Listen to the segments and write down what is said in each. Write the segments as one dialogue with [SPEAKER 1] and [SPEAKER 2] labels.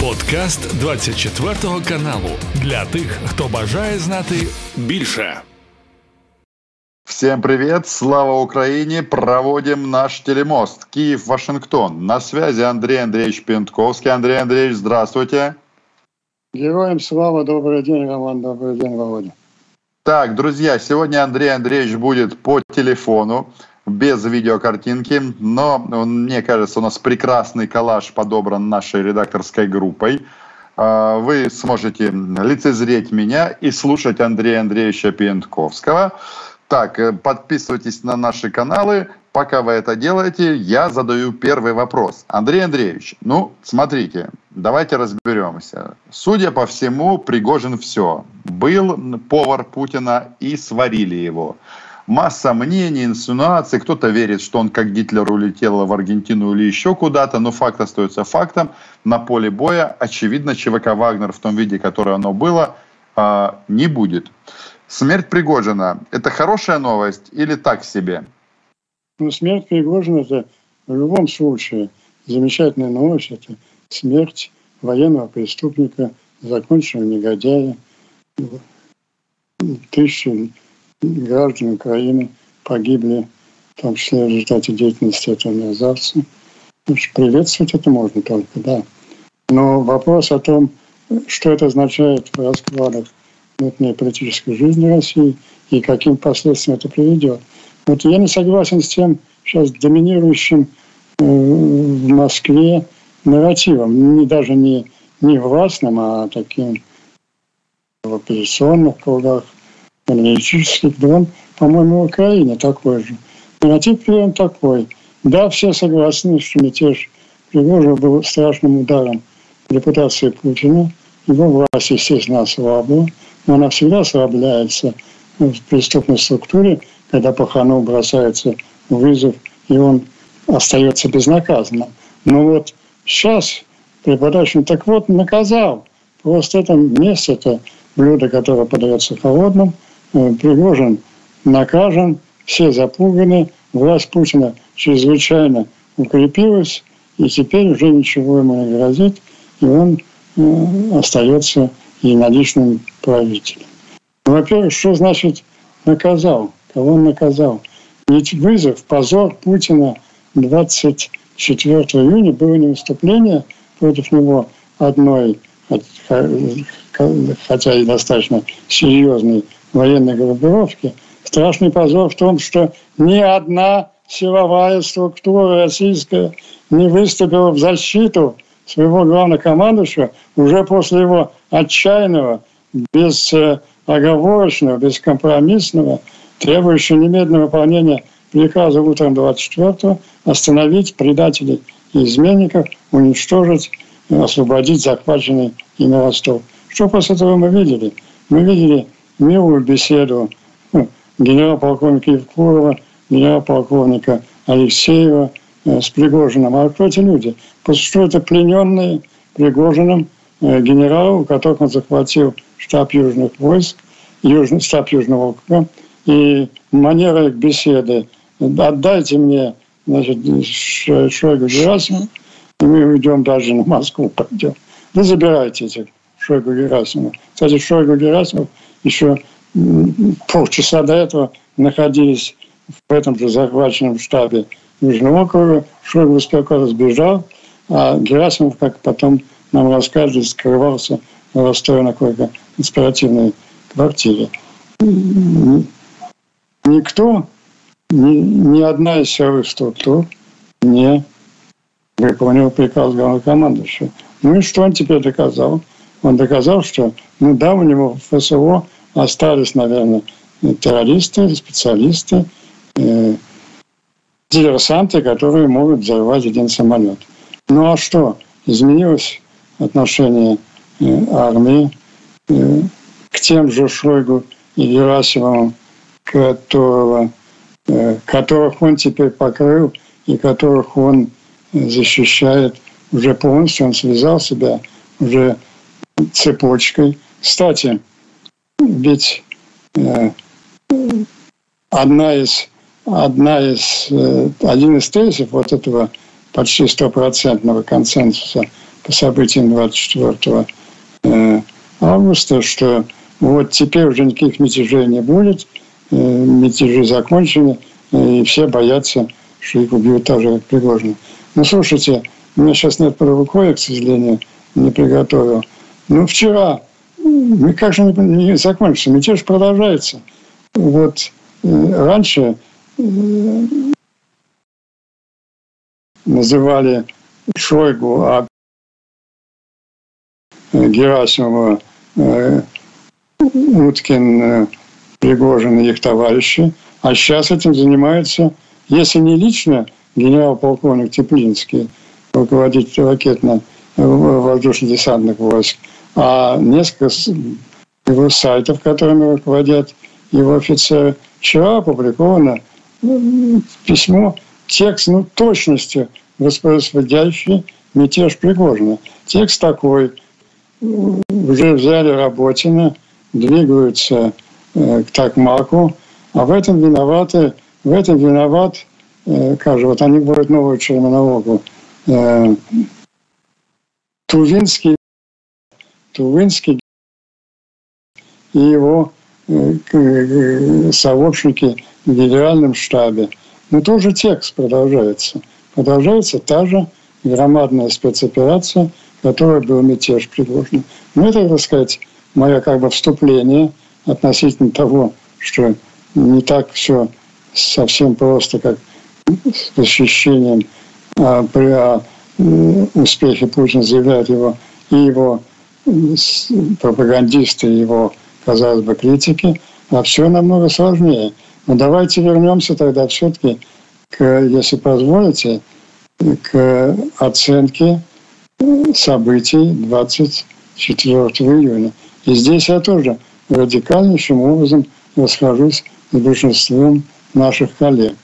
[SPEAKER 1] Подкаст 24 каналу для тих, хто бажає знати більше.
[SPEAKER 2] Всем привет! Слава Украине! Проводим наш телемост. Киев, Вашингтон. На связи Андрей Андреевич Пентковский. Андрей Андреевич, здравствуйте.
[SPEAKER 3] Героям слава, добрый день, Роман, добрый день, Володя.
[SPEAKER 2] Так, друзья, сегодня Андрей Андреевич будет по телефону, без видеокартинки, но мне кажется, у нас прекрасный коллаж подобран нашей редакторской группой. А, вы сможете лицезреть меня и слушать Андрея Андреевича Пентковского. Так, э, подписывайтесь на наши каналы. Пока вы это делаете, я задаю первый вопрос. Андрей Андреевич, ну, смотрите, давайте разберемся. Судя по всему, Пригожин все. Был повар Путина и сварили его. Масса мнений, инсинуаций. Кто-то верит, что он как Гитлер улетел в Аргентину или еще куда-то, но факт остается фактом. На поле боя, очевидно, ЧВК «Вагнер» в том виде, которое оно было, а, не будет. Смерть Пригожина – это хорошая новость или так себе?
[SPEAKER 3] Ну, смерть Пригожина – это в любом случае замечательная новость. Это смерть военного преступника, законченного негодяя. Тысячи граждан Украины погибли, в том числе в результате деятельности этого мерзавца. Приветствовать это можно только, да. Но вопрос о том, что это означает в раскладах внутренней политической жизни России и каким последствиям это приведет. Вот я не согласен с тем сейчас доминирующим э, в Москве нарративом, не, даже не, не властным, а таким в оппозиционных кругах, аналитических, да он, по-моему, в Украине такой же. Нарратив примерно такой. Да, все согласны, что мятеж Пригожина был страшным ударом репутации Путина. Его власть, естественно, ослабла но она всегда ослабляется в преступной структуре, когда Паханов бросается в вызов, и он остается безнаказанно. Но вот сейчас преподаватель так вот наказал. Просто это место, это блюдо, которое подается холодным, Пригожин накажен, все запуганы, власть Путина чрезвычайно укрепилась, и теперь уже ничего ему не грозит, и он э, остается и наличным правителем. Ну, во-первых, что значит наказал? Кого он наказал? Ведь вызов, позор Путина 24 июня было не выступление против него одной, хотя и достаточно серьезной военной группировки. Страшный позор в том, что ни одна силовая структура российская не выступила в защиту своего главнокомандующего уже после его отчаянного, безоговорочного, бескомпромиссного, требующего немедленного выполнения приказа утром 24-го остановить предателей и изменников, уничтожить, освободить захваченный ими Ростов. Что после этого мы видели? Мы видели милую беседу ну, генерал-полковника Евкурова, генерал-полковника Алексеева э, с Пригожиным. А кто эти люди? Что это плененные Пригожиным Э, генерал, у которых он захватил штаб южных войск, южный, штаб Южного округа, и манера их беседы «отдайте мне значит, Шойгу Герасимова, и мы уйдем даже на Москву пойдем». Вы забирайте этих Шойгу Герасимова. Кстати, Шойгу Герасимов еще полчаса до этого находились в этом же захваченном штабе Южного округа. Шойгу куда сбежал, а Герасимов, как потом нам рассказывали, скрывался в Ростове на какой-то конспиративной квартире. Никто, ни, ни одна из силовых структур не выполнил приказ главнокомандующего. Ну и что он теперь доказал? Он доказал, что, ну да, у него в ФСО остались, наверное, террористы, специалисты, э, диверсанты, которые могут взорвать один самолет. Ну а что? Изменилось отношение э, армии э, к тем же Шойгу и Герасимову, которого, э, которых он теперь покрыл и которых он защищает уже полностью. Он связал себя уже цепочкой. Кстати, ведь одна из, одна из, один из тезисов вот этого почти стопроцентного консенсуса по событиям 24 э, августа, что вот теперь уже никаких мятежей не будет, э, мятежи закончены, и все боятся, что их убьют так же, как Пригожин. Ну, слушайте, у меня сейчас нет правовой к сожалению, не приготовил. Ну, вчера, ну, как же не, закончится, мятеж продолжается. Вот э, раньше э, называли Шойгу, а Герасимова, э, Уткин, э, Пригожин и их товарищи. А сейчас этим занимается, если не лично, генерал-полковник Теплинский, руководитель ракетно-воздушно-десантных войск, а несколько его сайтов, которыми руководят его офицеры. Вчера опубликовано письмо, текст, ну, точностью воспроизводящий мятеж Пригожина. Текст такой. Уже взяли Работина, двигаются э, к Такмаку, а в этом виноваты, в этом виноват, э, вот они будут новую терминологию, э, Тувинский, Тувинский и его э, э сообщники в генеральном штабе. Но тоже текст продолжается. Продолжается та же громадная спецоперация, которая был мятеж предложена. Ну, это, так сказать, мое как бы вступление относительно того, что не так все совсем просто, как с восхищением а, при а, успехе Путина заявляют его и его пропагандисты, и его, казалось бы, критики, а все намного сложнее. Но давайте вернемся тогда все-таки к, если позволите, к оценке событий 24 июня. И здесь я тоже радикальнейшим образом расхожусь с большинством наших коллег.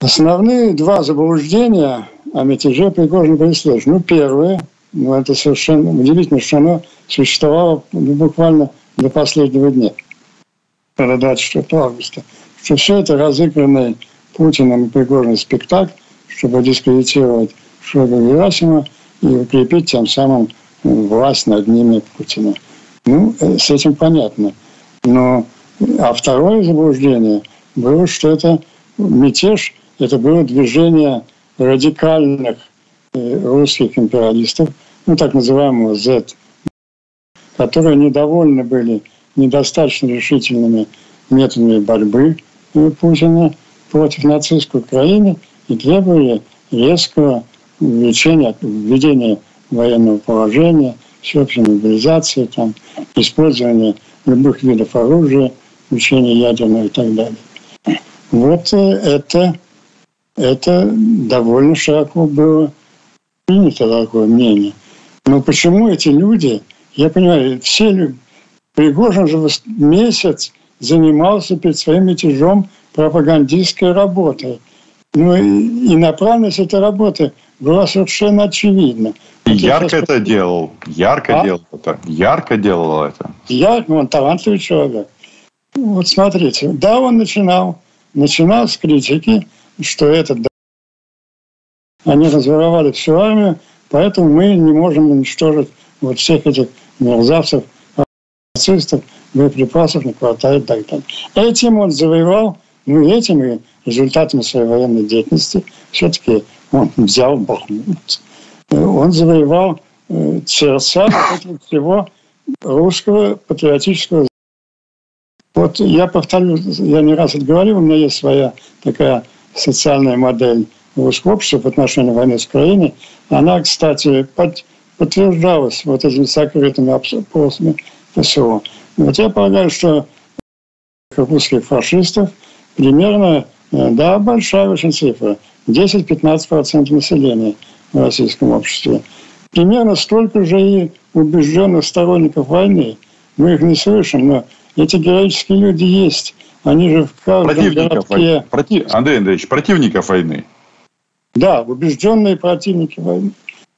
[SPEAKER 3] Основные два заблуждения о мятеже Пригожина были Ну, первое, ну, это совершенно удивительно, что оно существовало буквально до последнего дня, до 24 августа что все это разыгранный Путиным и Пригожин спектакль, чтобы дискредитировать Шойгу Герасима и укрепить тем самым власть над ними Путина. Ну, э, с этим понятно. Но, а второе заблуждение было, что это мятеж, это было движение радикальных э, русских империалистов, ну, так называемого Z, которые недовольны были недостаточно решительными методами борьбы Путина против нацистской Украины и требовали резкого увеличения, введения военного положения, всеобщей мобилизации, там, использования любых видов оружия, учения ядерного и так далее. Вот э, это, это довольно широко было принято такое мнение. Но почему эти люди, я понимаю, все люди, Пригожин же месяц занимался перед своим мятежом пропагандистской работой. Ну и, и направленность этой работы была совершенно очевидна.
[SPEAKER 2] И вот ярко сейчас... это делал, ярко а? делал это, ярко делал это.
[SPEAKER 3] Ярко, он талантливый человек. Вот смотрите, да, он начинал, начинал с критики, что это они разворовали всю армию, поэтому мы не можем уничтожить вот всех этих мерзавцев, нацистов, боеприпасов не хватает и так далее. Этим он завоевал, ну и этими результатами своей военной деятельности все-таки он взял Бахмут. Он завоевал э, сердца всего русского патриотического вот я повторю, я не раз это говорил, у меня есть своя такая социальная модель русского общества в отношении войны с Украиной. Она, кстати, под, подтверждалась вот этими закрытыми опросами ПСО. Вот я полагаю, что русских фашистов примерно, э, да, большая очень цифра, 10-15% населения в российском обществе. Примерно столько же и убежденных сторонников войны. Мы их не слышим, но эти героические люди есть. Они же в каждом
[SPEAKER 2] противников городке... Войны. Против... Андрей Андреевич, противников войны.
[SPEAKER 3] Да, убежденные противники войны.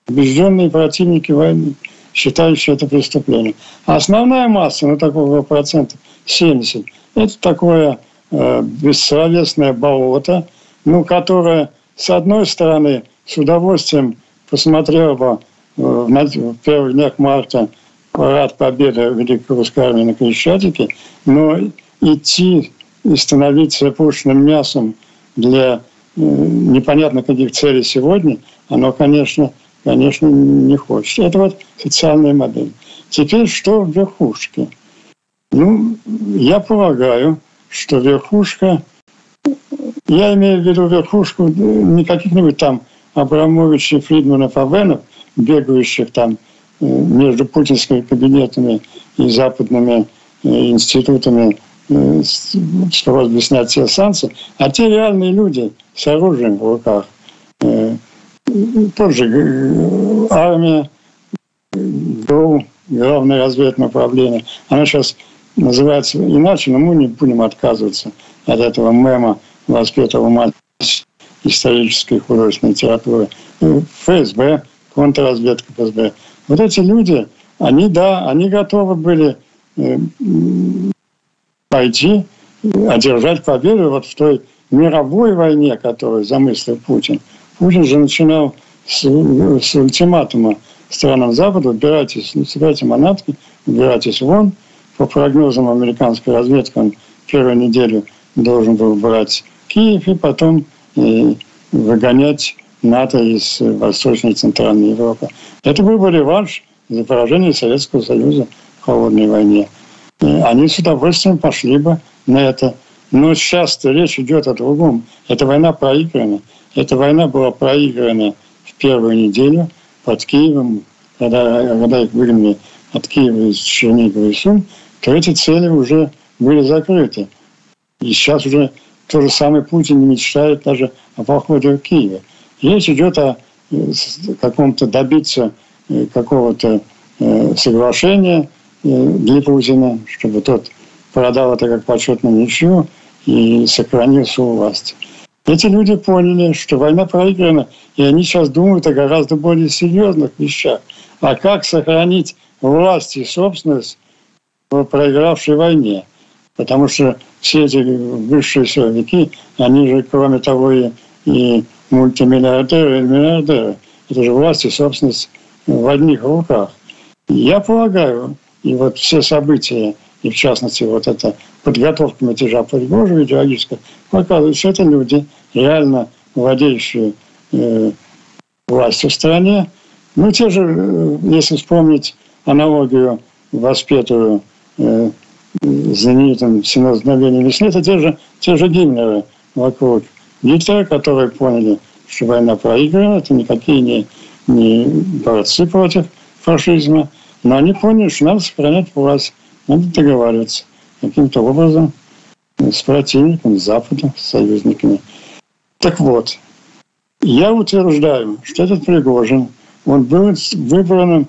[SPEAKER 3] Убежденные противники войны считающие это преступлением. А основная масса, ну такого процента 70, это такое э, бессловесное болото, ну, которое, с одной стороны, с удовольствием посмотрел бы в первых днях марта парад победы Великой Русской Армии на Крещатике, но идти и становиться пушным мясом для непонятно каких целей сегодня, оно, конечно, конечно, не хочет. Это вот социальная модель. Теперь что в верхушке? Ну, я полагаю, что верхушка, я имею в виду верхушку не каких-нибудь там Абрамовичей, Фридманов, Авенов, бегающих там э, между путинскими кабинетами и западными э, институтами э, с просьбой снять все санкции, а те реальные люди с оружием в руках. Тоже армия, ГРУ, Главное разведное управление. Оно сейчас называется иначе, но мы не будем отказываться от этого мема, воспетого мать исторической художественной литературы. ФСБ, контрразведка ФСБ. Вот эти люди, они, да, они готовы были э, пойти, одержать победу вот в той мировой войне, которую замыслил Путин. Путин же начинал с, с ультиматума странам Запада, убирайтесь, собирайте манатки, убирайтесь вон. По прогнозам американской разведки, он первую неделю должен был брать Киев и потом и выгонять НАТО из Восточной и Центральной Европы. Это был бы реванш за поражение Советского Союза в холодной войне. И они с удовольствием пошли бы на это. Но сейчас речь идет о другом. Эта война проиграна. Эта война была проиграна в первую неделю под Киевом, когда, когда их выгнали от Киева из Чернигова и Сум, то эти цели уже были закрыты. И сейчас уже то же самое Путин не мечтает даже о походе в Киеве. Речь идет о э, каком-то добиться э, какого-то э, соглашения для Путина, чтобы тот продал это как почетную ничью и сохранился у власти. Эти люди поняли, что война проиграна, и они сейчас думают о гораздо более серьезных вещах. А как сохранить власть и собственность в проигравшей войне? Потому что все эти высшие силовики, они же, кроме того, и, и мультимиллиардеры и миллиардеры. Это же власть и собственность в одних руках. Я полагаю, и вот все события, и в частности вот эта подготовка мятежа Пригожина идеологическая, показывает, что это люди, реально владеющие э, властью в стране. Ну, те же, э, если вспомнить аналогию, воспетую э, знаменитым «Синозновением весны», это те же, те же Гиммлеры вокруг Гитлера, которые поняли, что война проиграна, это никакие не, не борцы против фашизма, но они поняли, что надо сохранять власть, надо договариваться каким-то образом с противником, с Западом, с союзниками. Так вот, я утверждаю, что этот Пригожин, он был выбранным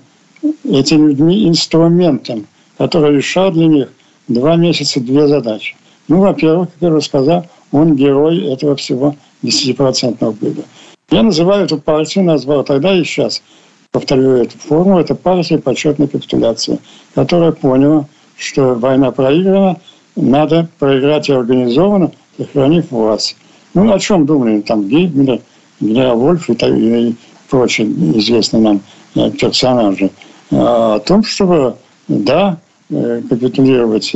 [SPEAKER 3] этими людьми инструментом, который решал для них два месяца две задачи. Ну, во-первых, как я уже сказал, он герой этого всего 10% выбора. Я называю эту партию, назвал тогда и сейчас, повторю эту форму, это партия почетной капитуляции, которая поняла, что война проиграна, надо проиграть организованно, сохранив власть. Ну, о чем думали там Гейбмиллер, генерал Вольф и, и прочие известные нам э, персонажи? А о том, чтобы, да, э, капитулировать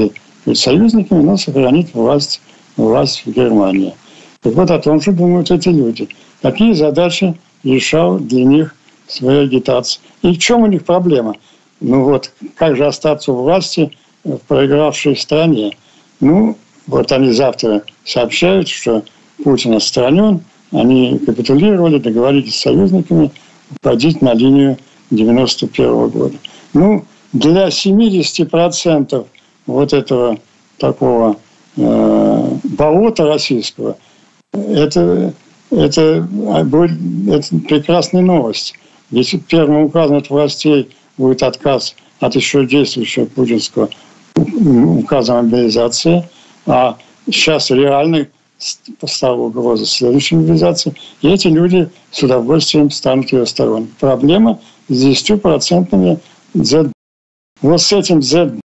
[SPEAKER 3] перед союзниками, но сохранить власть, власть в Германии. Так вот о том же думают эти люди. Какие задачи решал для них своя агитация. И в чем у них проблема? Ну вот, как же остаться у власти в проигравшей стране? Ну, вот они завтра сообщают, что Путин отстранен, они капитулировали, договорились с союзниками уходить на линию 91 -го года. Ну, для 70% вот этого такого э, болота российского это, это, это прекрасная новость. Ведь первым указом от властей будет отказ от еще действующего путинского указа мобилизации, а сейчас реальный стала угроза следующей мобилизации, и эти люди с удовольствием станут ее сторонами. Проблема с 10% Z. Вот с этим Z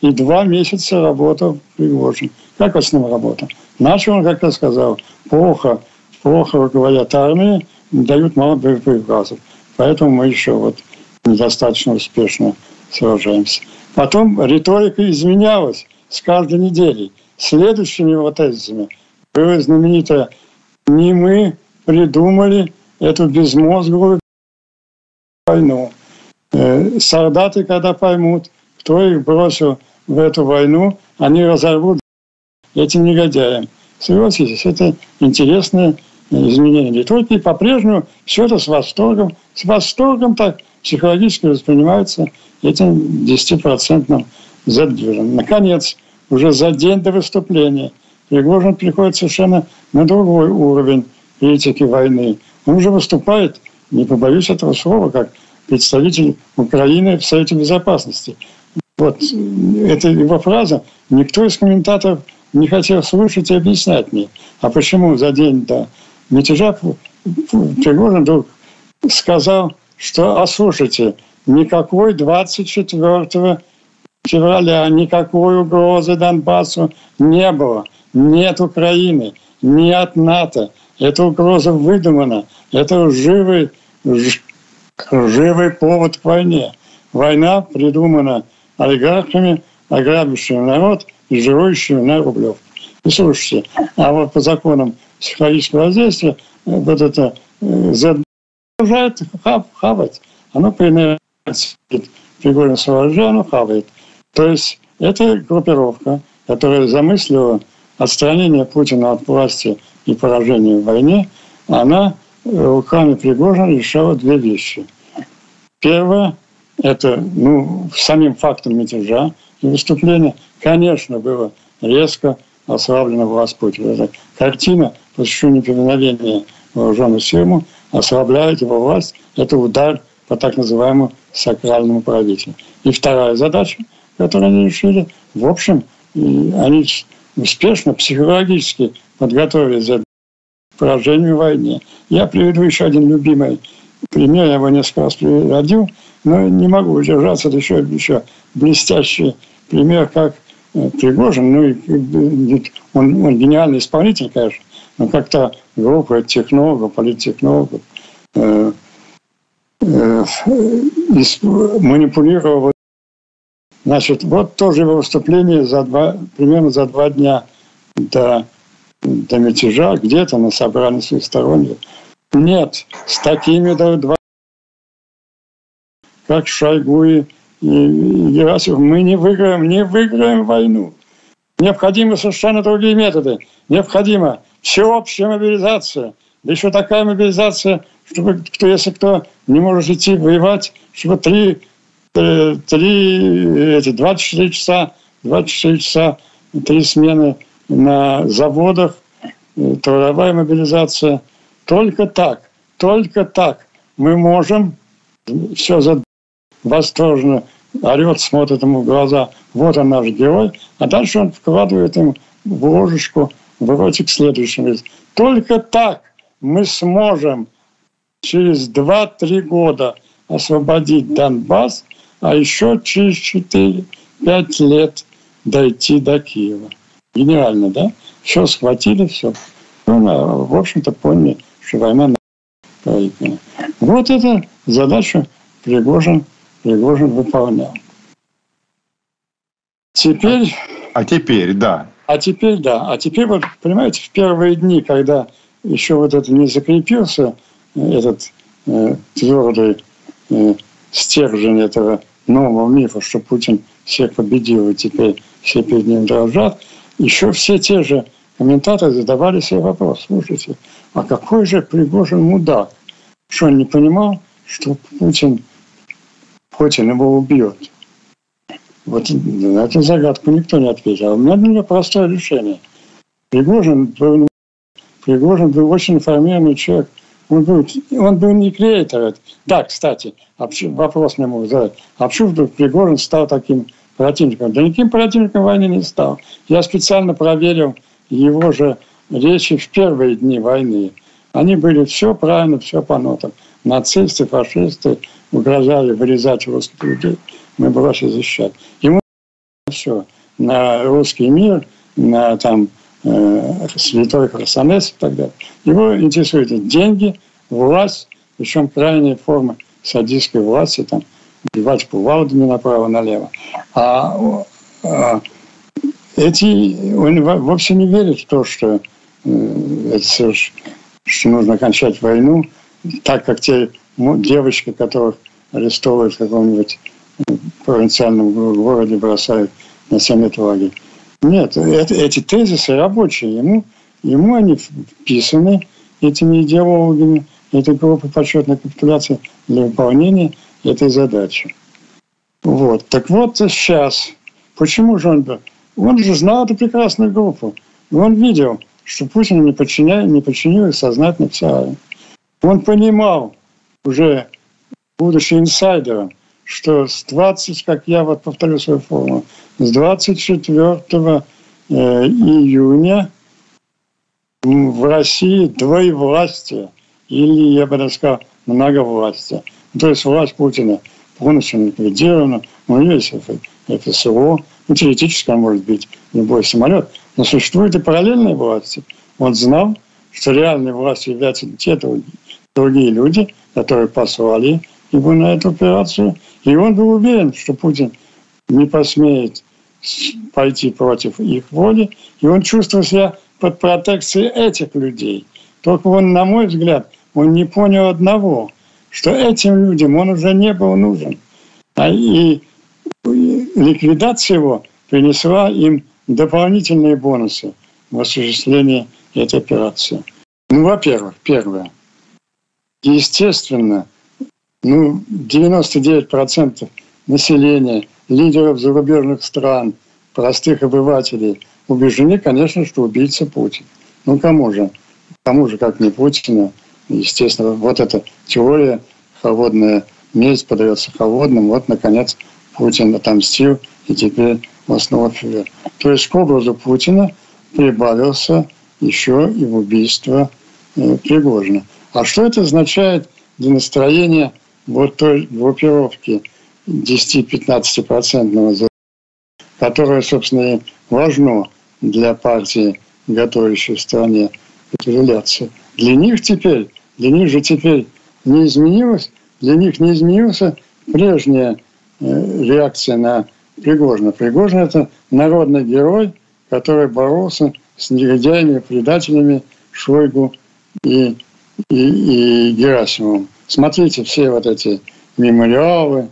[SPEAKER 3] и два месяца работал Пригожин. Как он с ним работал? Начал он, как я сказал, плохо, плохо руководят армией, дают мало боеприпасов. Поэтому мы еще вот недостаточно успешно сражаемся. Потом риторика изменялась с каждой неделей. Следующими вот тезисами было знаменитое «Не мы придумали эту безмозглую войну». Э, солдаты, когда поймут, кто их бросил в эту войну, они разорвут этим негодяям. Согласитесь, это интересное изменение риторики. И по-прежнему все это с восторгом, с восторгом так психологически воспринимается этим 10% задвижем. Наконец, уже за день до выступления Пригожин приходит совершенно на другой уровень критики войны. Он уже выступает, не побоюсь этого слова, как представитель Украины в Совете Безопасности. Вот это его фраза. Никто из комментаторов не хотел слушать и объяснять мне. А почему за день до мятежа Пригожин вдруг сказал, что, а слушайте, никакой 24 февраля, никакой угрозы Донбассу не было. Нет Украины, нет НАТО. Эта угроза выдумана. Это живый, живый повод к войне. Война придумана олигархами, ограбившими народ и жирующими на рублев. И слушайте, а вот по законам психологического воздействия вот это э, Z продолжает хавать. Оно приносит Пригорин Соловьяну хавает. То есть это группировка, которая замыслила отстранение Путина от власти и поражение в войне, она руками Пригожина решала две вещи. Первое – это ну, самим фактом мятежа и выступления, конечно, было резко ослаблена власть Путина. Это картина посвященная неповиновения вооруженным силам ослабляет его власть. Это удар по так называемому сакральному правителю. И вторая задача, которую они решили, в общем, они успешно психологически подготовились к поражению в войне. Я приведу еще один любимый пример, я его несколько раз приводил, но не могу удержаться, это еще, еще блестящий пример, как Пригожин, ну, он, он гениальный исполнитель, конечно, но как-то группа технологов, политтехнологов э, э, манипулировал. Значит, вот тоже его выступление за два, примерно за два дня до, до мятежа, где-то на собрании своих сторонников. Нет, с такими два как Шойгу и Герасимов, мы не выиграем, не выиграем войну. Необходимы совершенно другие методы. Необходимо всеобщая мобилизация. Да еще такая мобилизация, чтобы кто, если кто не может идти воевать, чтобы три, э, три, эти 24 часа, 24 часа, три смены на заводах, э, трудовая мобилизация. Только так, только так мы можем все за восторженно орет, смотрит ему в глаза, вот он наш герой, а дальше он вкладывает ему в ложечку вроде к следующему. Только так мы сможем через 2-3 года освободить Донбасс, а еще через 4-5 лет дойти до Киева. Гениально, да? Все схватили, все. Ну, в общем-то, поняли, что война проиграна. Вот эта задача Пригожин, Пригожин выполнял. Теперь...
[SPEAKER 2] А теперь, да.
[SPEAKER 3] А теперь, да. А теперь, вот, понимаете, в первые дни, когда еще вот это не закрепился, этот э, твердый э, стержень этого нового мифа, что Путин всех победил, и теперь все перед ним дрожат, еще все те же комментаторы задавали себе вопрос, слушайте, а какой же Пригожин мудак? Что он не понимал, что Путин, Путин его убьет? Вот на эту загадку никто не ответил. А у меня было простое решение. Пригожин был, Пригожин был очень информированный человек. Он был, он был не креатор. Да, кстати, вопрос мне мог задать. А почему вдруг Пригожин стал таким противником? Да никаким противником войны не стал. Я специально проверил его же речи в первые дни войны. Они были все правильно, все по нотам. Нацисты, фашисты угрожали вырезать русских людей мы бросили защищать. Ему все на русский мир, на там э, святой Хрисонес и так далее. Его интересуют деньги, власть причем крайние формы садистской власти, там, убивать кувалдами направо-налево. А, а эти, он вовсе не верит в то, что, э, это, что нужно окончать войну, так как те девочки, которых арестовывают в каком-нибудь э, провинциальном городе, бросают на 7 лет лагерь. Нет, это, эти тезисы рабочие. Ему, ему они вписаны этими идеологами, этой группы почетной капитуляции для выполнения этой задачи. Вот. Так вот сейчас, почему же он... Он же знал эту прекрасную группу. Он видел, что Путин не, подчиняет, не подчинил их сознательно ЦАРу. Он понимал уже, будучи инсайдером, что с 20, как я вот повторю свою форму, с 24 э, июня в России двоевластие, или, я бы даже сказал, многовластие. То есть власть Путина полностью ликвидирована, него есть ФСО, ну, теоретически может быть любой самолет, но существуют и параллельные власти. Он знал, что реальной властью являются те другие люди, которые послали его на эту операцию. И он был уверен, что Путин не посмеет пойти против их воли. И он чувствовал себя под протекцией этих людей. Только он, на мой взгляд, он не понял одного, что этим людям он уже не был нужен. А и ликвидация его принесла им дополнительные бонусы в осуществлении этой операции. Ну, во-первых, первое. Естественно, ну, 99% населения, лидеров зарубежных стран, простых обывателей убеждены, конечно, что убийца Путин. Ну, кому же? Кому же, как не Путина? Естественно, вот эта теория холодная месть подается холодным. Вот, наконец, Путин отомстил, и теперь основу вверх. То есть к образу Путина прибавился еще и убийство э. А что это означает для настроения вот той группировки 10-15% которое, собственно, и важно для партии, готовящей в стране капитуляцию. Для них теперь, для них же теперь не изменилось, для них не изменился прежняя э, реакция на Пригожина. Пригожин – это народный герой, который боролся с негодяями, предателями Шойгу и, и, и Герасимовым. Смотрите все вот эти мемориалы,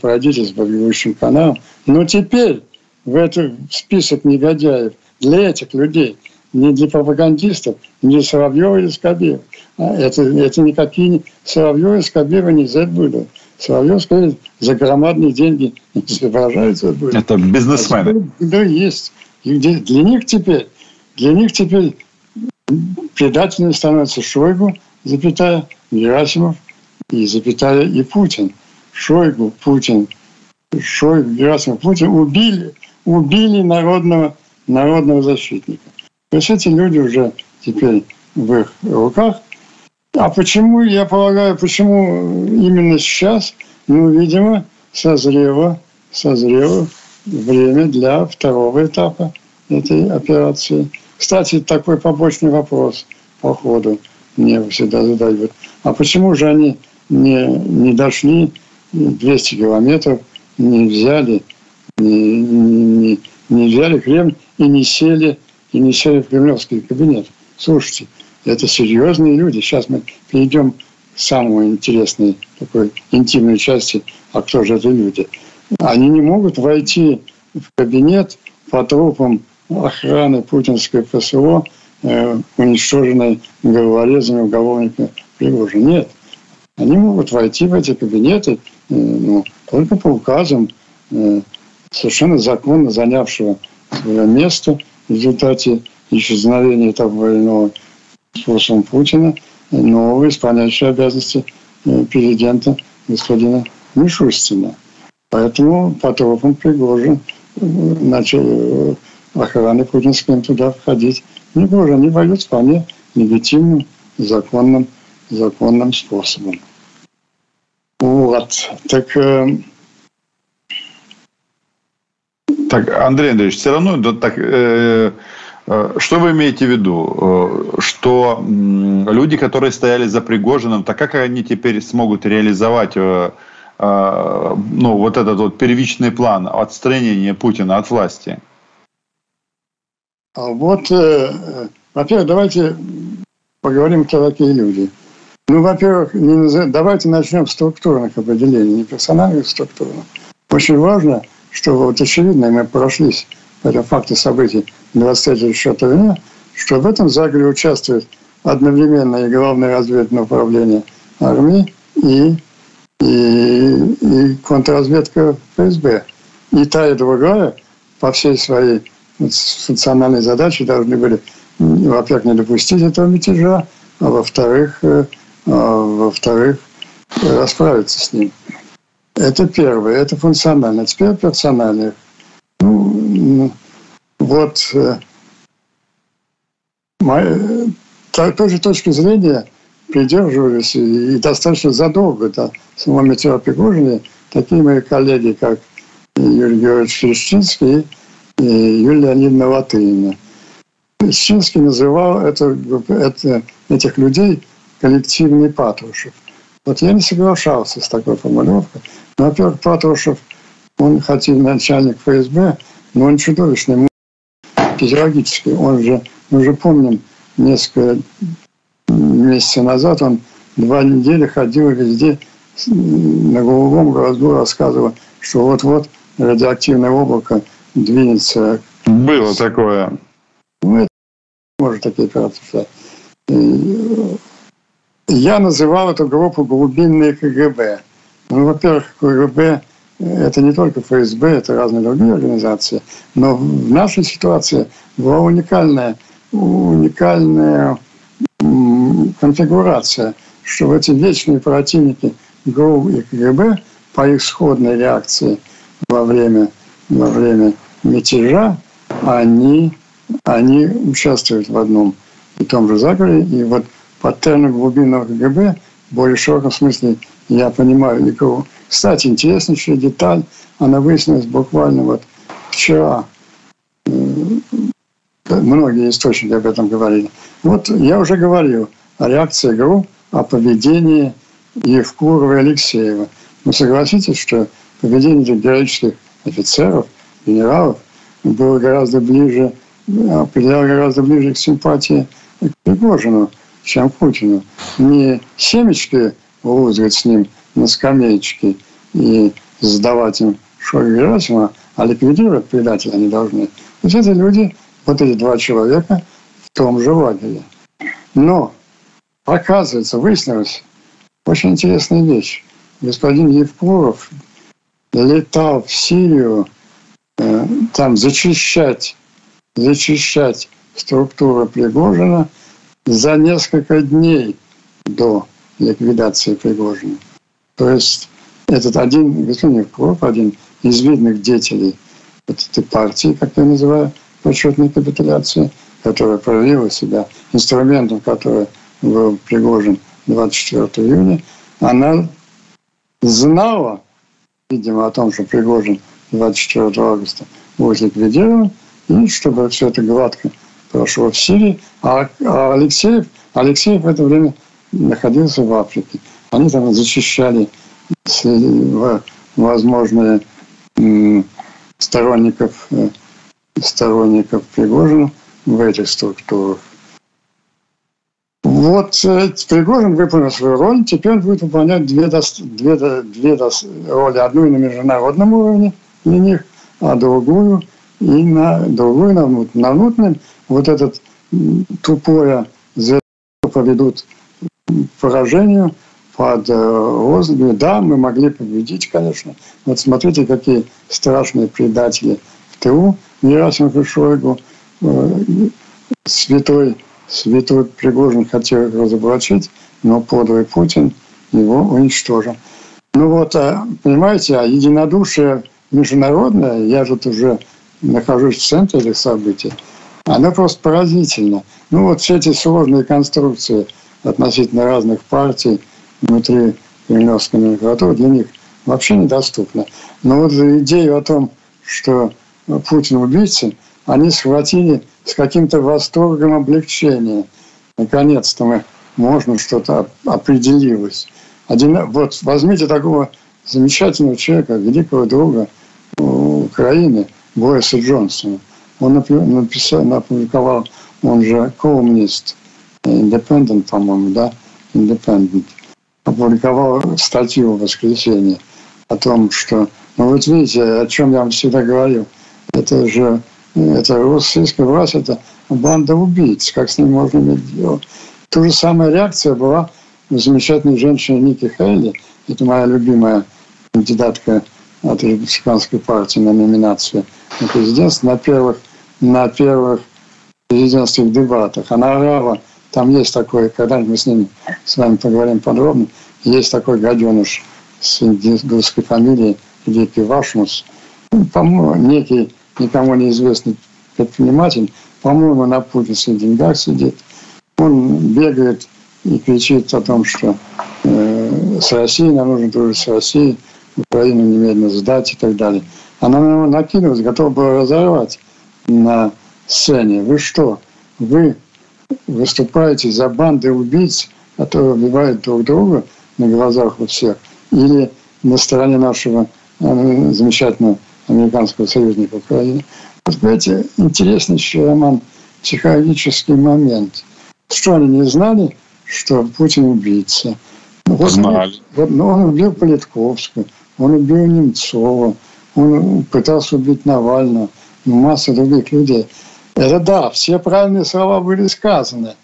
[SPEAKER 3] пройдитесь по бегущим каналам. Но теперь в этот список негодяев для этих людей, не для пропагандистов, не Соловьева или Скобеева. А это, это никакие Соловьева и Скобеева не Z Соловьев, сказать, за громадные деньги
[SPEAKER 2] выражаются. Это бизнесмены.
[SPEAKER 3] Да, есть. И для них теперь, для них теперь предателями становятся Шойгу, запятая, Герасимов и запятая и Путин. Шойгу, Путин, Шойгу, Герасимов, Путин убили, убили народного, народного защитника. То есть эти люди уже теперь в их руках. А почему, я полагаю, почему именно сейчас? Ну, видимо, созрело, созрело время для второго этапа этой операции. Кстати, такой побочный вопрос по ходу мне всегда задают. А почему же они не, не дошли 200 километров, не взяли, не, не, не взяли Кремль и не сели, и не сели в кремлевский кабинет? Слушайте, это серьезные люди. Сейчас мы перейдем к самой интересной такой интимной части, а кто же это люди. Они не могут войти в кабинет по трупам охраны путинской ФСО, э, уничтоженной головорезами уголовника Пригожина. Нет. Они могут войти в эти кабинеты э, ну, только по указам э, совершенно законно занявшего свое место в результате исчезновения того военного способом Путина, нового исполняющего обязанности президента господина Мишустина. Поэтому по тропам Пригожин начал охраны путинским туда входить. Не тоже, они воюют вполне легитимным, законным, законным способом. Вот. Так, э...
[SPEAKER 2] так Андрей Андреевич, все равно так, э, Э, что вы имеете в виду? Э, что люди, которые стояли за Пригожиным, так как они теперь смогут реализовать ну, вот этот вот первичный план отстранения Путина от власти?
[SPEAKER 3] А вот, во-первых, давайте поговорим, кто такие люди. Ну, во-первых, не давайте начнем с структурных определений, не персональных структурных. Очень важно, чтобы вот очевидно, мы прошлись по этому факту событий 23 дня, что в этом заговоре участвует одновременно и Главное разведное управление армии, и, и, и контрразведка ФСБ. И та, и другая по всей своей функциональной задаче должны были, во-первых, не допустить этого мятежа, а во-вторых, э, а, во-вторых, расправиться с ним. Это первое, это функционально. А теперь персонально. Ну, вот э, моя, той же точки зрения придерживались и, достаточно задолго до самого Митера Пригожина такие мои коллеги, как Юрий Георгиевич Хрещинский и Юлия Леонидовна Латынина. Хрещинский называл это, это, этих людей коллективный Патрушев. Вот я не соглашался с такой формулировкой. Но, во-первых, Патрушев, он хоть и начальник ФСБ, но он чудовищный физиологически. Он же, мы же помним, несколько месяцев назад он два недели ходил везде на голубом глазу рассказывал, что вот-вот радиоактивное облако двинется.
[SPEAKER 2] Было такое.
[SPEAKER 3] Ну, может такие операции. Я называл эту группу глубинные КГБ. Ну, во-первых, КГБ – это не только ФСБ, это разные другие организации. Но в нашей ситуации была уникальная, уникальная конфигурация, что эти вечные противники ГРУ и КГБ по их сходной реакции во время, во время мятежа, они, они участвуют в одном и том же заговоре. И вот термином глубинного КГБ в более широком смысле я понимаю никого. Кстати, интереснейшая деталь, она выяснилась буквально вот вчера. Многие источники об этом говорили. Вот я уже говорил о реакции ГРУ, о поведении Евкурова и Алексеева. Вы согласитесь, что поведение этих героических офицеров, генералов было гораздо ближе, определяло гораздо ближе к симпатии к Пригожину – чем Путину. Не семечки лузгать с ним на скамеечке и сдавать им Шойгу Герасима, а ликвидировать предателя они должны. То есть эти люди, вот эти два человека в том же лагере. Но, оказывается, выяснилось очень интересная вещь. Господин Евкуров летал в Сирию э, там зачищать, зачищать структуру Пригожина – за несколько дней до ликвидации Пригожина. То есть этот один, господин Евкуров, один из видных деятелей вот этой партии, как я называю, почетной капитуляции, которая проявила себя инструментом, который был Пригожин 24 июня, она знала, видимо, о том, что Пригожин 24 августа будет ликвидирован, и чтобы все это гладко прошло в Сирии, а, а Алексеев, Алексеев в это время находился в Африке. Они там зачищали возможные сторонников, э, сторонников Пригожина в этих структурах. Вот э, Пригожин выполнил свою роль, теперь он будет выполнять две, две, две роли. Одну на международном уровне для них, а другую и на другую на, на внутреннем вот этот тупое поведут поражению под э, лозунгами «Да, мы могли победить, конечно». Вот смотрите, какие страшные предатели в ТУ. Герасимов и Шойгу, э, святой, святой Пригожин хотел их разоблачить, но подлый Путин его уничтожил. Ну вот, а, понимаете, а единодушие международное, я тут уже нахожусь в центре этих событий, оно просто поразительно. Ну вот все эти сложные конструкции относительно разных партий внутри кремлевской номенклатуры для них вообще недоступны. Но вот идею о том, что Путин убийца, они схватили с каким-то восторгом облегчения. Наконец-то мы можно что-то определилось. Один, вот возьмите такого замечательного человека, великого друга Украины, Бориса Джонсона. Он написал, опубликовал, он же колумнист, Independent, по-моему, да, Independent, опубликовал статью в воскресенье о том, что, ну вот видите, о чем я вам всегда говорил, это же, это российская власть, это банда убийц, как с ним можно иметь дело. Ту же самая реакция была у замечательной женщины Ники Хейли, это моя любимая кандидатка от республиканской партии на номинацию на президентство на первых, на первых президентских дебатах. Она орала, там есть такой, когда-нибудь мы с ним с вами поговорим подробно, есть такой гаденыш с индийской фамилией Липи Вашмус, ну, по-моему, некий никому неизвестный предприниматель, по-моему, на путинских деньгах сидит. Он бегает и кричит о том, что э, с Россией нам нужно дружить с Россией, Украину немедленно сдать и так далее. Она на него накинулась, готова была разорвать на сцене. Вы что? Вы выступаете за банды убийц, которые убивают друг друга на глазах у всех, или на стороне нашего э, замечательного американского союзника Украины. Вот, знаете, интересный еще, Роман, психологический момент. Что они не знали, что Путин убийца?
[SPEAKER 2] Ну, вот, Знали.
[SPEAKER 3] Вот, ну, он убил Политковскую, он убил Немцова, он пытался убить Навального, масса других людей. Это да, все правильные слова были сказаны.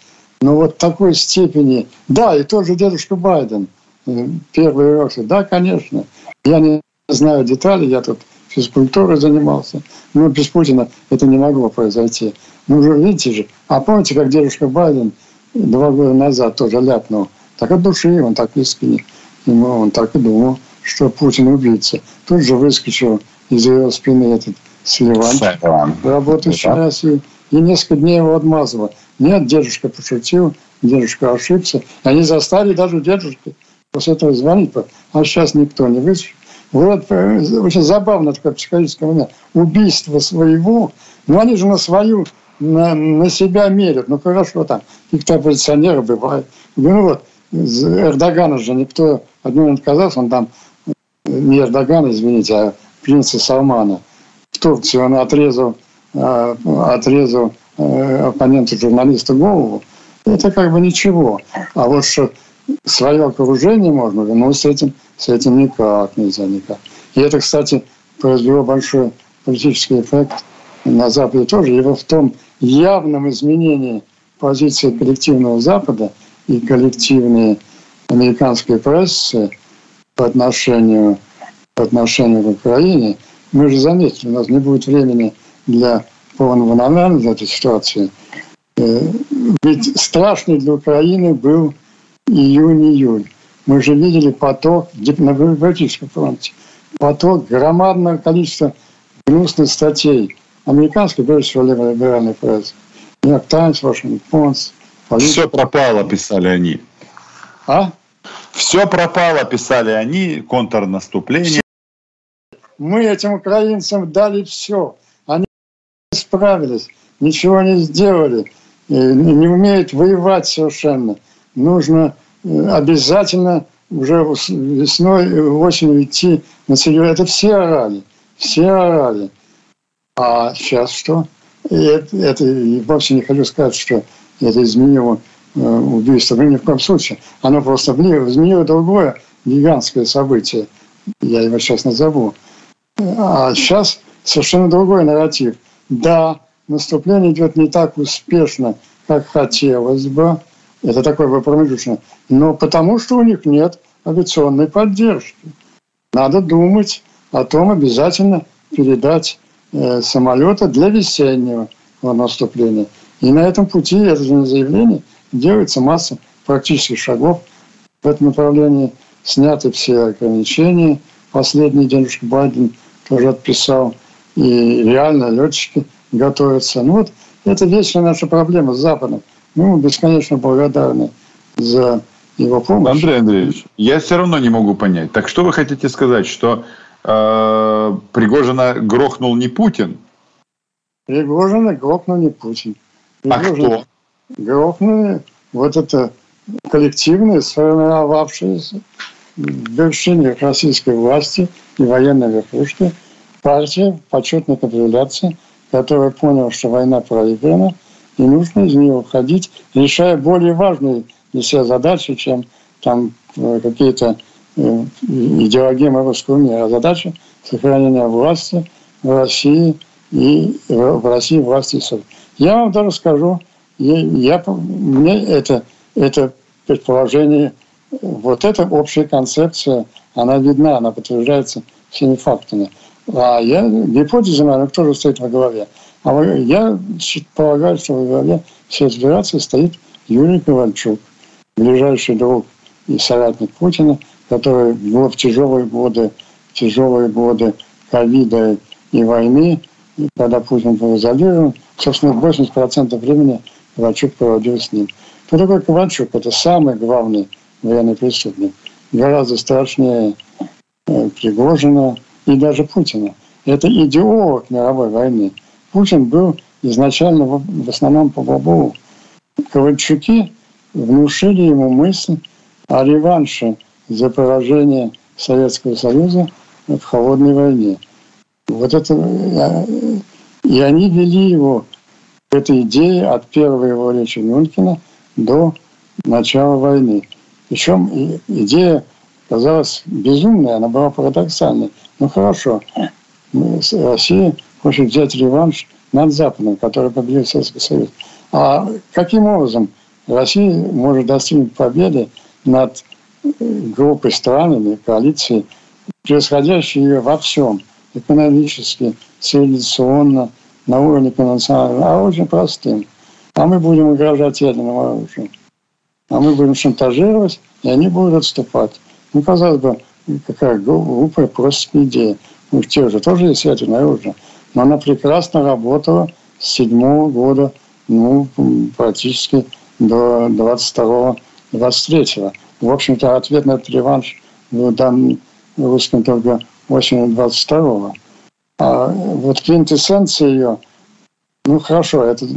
[SPEAKER 3] Но вот такой степени... Да, и тот же дедушка Байден, э, первый урок, да, конечно. Я не знаю деталей, я тут физкультурой занимался. Но без Путина это не могло произойти. Ну, уже видите же. А помните, как дедушка Байден два года назад тоже ляпнул? Так от души, он так искренне. Ему он так и думал что Путин убийца. Тут же выскочил из его спины этот Сливан, работающий да. в России, и несколько дней его отмазывал. Нет, дедушка пошутил, дедушка ошибся. Они застали даже дедушку после этого звонить. А сейчас никто не выскочил. Вот э, очень забавно такое психологическое момент. Убийство своего, ну они же на свою, на, на себя мерят. Ну хорошо там, каких-то оппозиционеры бывают. Ну вот, Эрдогана же никто не отказался, он там не Эрдогана, извините, а принца Салмана. В Турции он отрезал, э, отрезал э, оппоненту журналиста голову. Это как бы ничего. А вот что свое окружение можно, ну, с этим, с этим никак нельзя никак. И это, кстати, произвело большой политический эффект на Западе тоже. И в том явном изменении позиции коллективного Запада и коллективной американской прессы по отношению, по отношению к Украине, мы же заметили, у нас не будет времени для полного анализа этой ситуации. Э, ведь страшный для Украины был июнь-июль. Мы же видели поток на Балтийском фронте, поток громадного количества гнусных статей американской, прежде всего, либеральной прессы. Нью-Йорк Таймс, Вашингтон.
[SPEAKER 2] Все пропало, писали они.
[SPEAKER 3] А?
[SPEAKER 2] Все пропало, писали они, контрнаступление.
[SPEAKER 3] Мы этим украинцам дали все. Они справились, ничего не сделали, не умеют воевать совершенно. Нужно э, обязательно уже весной, осенью идти на серьезно. Это все орали, все орали. А сейчас что? И это, это вовсе не хочу сказать, что это изменило Э, убийство. Ну, ни в коем случае. Оно просто изменило другое гигантское событие. Я его сейчас назову. А сейчас совершенно другой нарратив. Да, наступление идет не так успешно, как хотелось бы. Это такое бы промежуточное. Но потому что у них нет авиационной поддержки. Надо думать о том обязательно передать э, самолеты для весеннего наступления. И на этом пути, это же не заявление, делается масса практических шагов в этом направлении. Сняты все ограничения. Последний дедушка Байден тоже отписал. И реально летчики готовятся. Ну вот это вечная наша проблема с Западом. Мы бесконечно благодарны за его помощь.
[SPEAKER 2] Андрей Андреевич, я все равно не могу понять. Так что вы хотите сказать, что э, Пригожина грохнул не Путин,
[SPEAKER 3] Пригожина грохнули Путин.
[SPEAKER 2] Пригожина а кто?
[SPEAKER 3] Грохнули вот это коллективное, сформировавшееся вершине российской власти и военной верхушки партия почетной капитуляции, которая поняла, что война проиграна, и нужно из нее уходить, решая более важные для себя задачи, чем там э, какие-то э, идеологемы русского мира. Задача сохранения власти в России и в России власти и. Я вам даже скажу, я, мне это, это предположение, вот эта общая концепция, она видна, она подтверждается всеми фактами. А я, гипотеза, наверное, кто же стоит во главе? А я полагаю, что во главе всей операции стоит Юрий Ковальчук, ближайший друг и соратник Путина, который был в тяжелые годы, тяжелые годы ковида и войны, когда Путин был изолирован, собственно, 80% времени Ковальчук проводил с ним. Кто такой Ковальчук? Это самый главный военный преступник. Гораздо страшнее э, Пригожина и даже Путина. Это идеолог мировой войны. Путин был изначально в основном по Бобову. Ковальчуки внушили ему мысль о реванше за поражение Советского Союза в холодной войне. Вот это... Э, и они вели его к этой идее от первой его речи Мюнхена до начала войны. Причем идея казалась безумной, она была парадоксальной. Ну хорошо, Россия хочет взять реванш над Западом, который победил Советский Союз. А каким образом Россия может достигнуть победы над э, группой стран коалицией, превосходящей ее во всем, экономически, цивилизационно, на уровне конвенционального, а очень простым. А мы будем угрожать ядерным оружием. А мы будем шантажировать, и они будут отступать. Ну, казалось бы, какая глупая просто идея. У тех же тоже есть ядерное оружие. Но она прекрасно работала с седьмого года, ну, практически до 22-23. В общем-то, ответ на этот реванш был дан русским только осенью 22-го. А вот квинтэссенция ее, ну хорошо, это,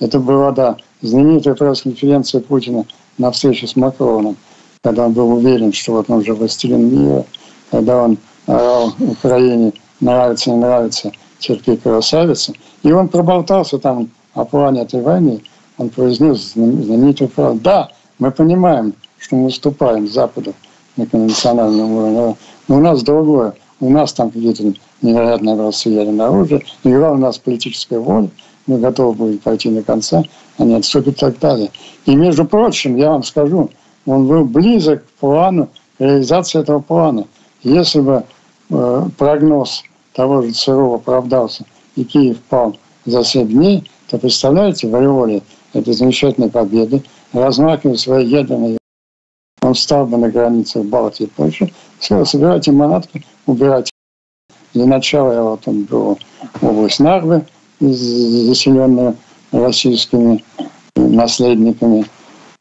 [SPEAKER 3] это была, да, знаменитая пресс-конференция Путина на встрече с Макроном, когда он был уверен, что вот он уже властелин мира, когда он орал Украине «нравится, не нравится, терпи, красавица». И он проболтался там о плане этой войны, он произнес знаменитую фразу «Да, мы понимаем, что мы уступаем Западу на конвенциональном уровне, но у нас другое, у нас там какие-то невероятные образцы ядерного оружия, и главное, у нас политическая воля, мы готовы будем пойти на конца, они отступят и так далее. И, между прочим, я вам скажу, он был близок к плану, к реализации этого плана. Если бы э, прогноз того же ЦРУ оправдался, и Киев пал за 7 дней, то представляете, в ореоле этой замечательной победы, размахивая свои ядерные он стал бы на границе Балтии и Польши, сказал, собирайте манатки, убирайте для начала я вот он был область Нарвы, заселенная российскими наследниками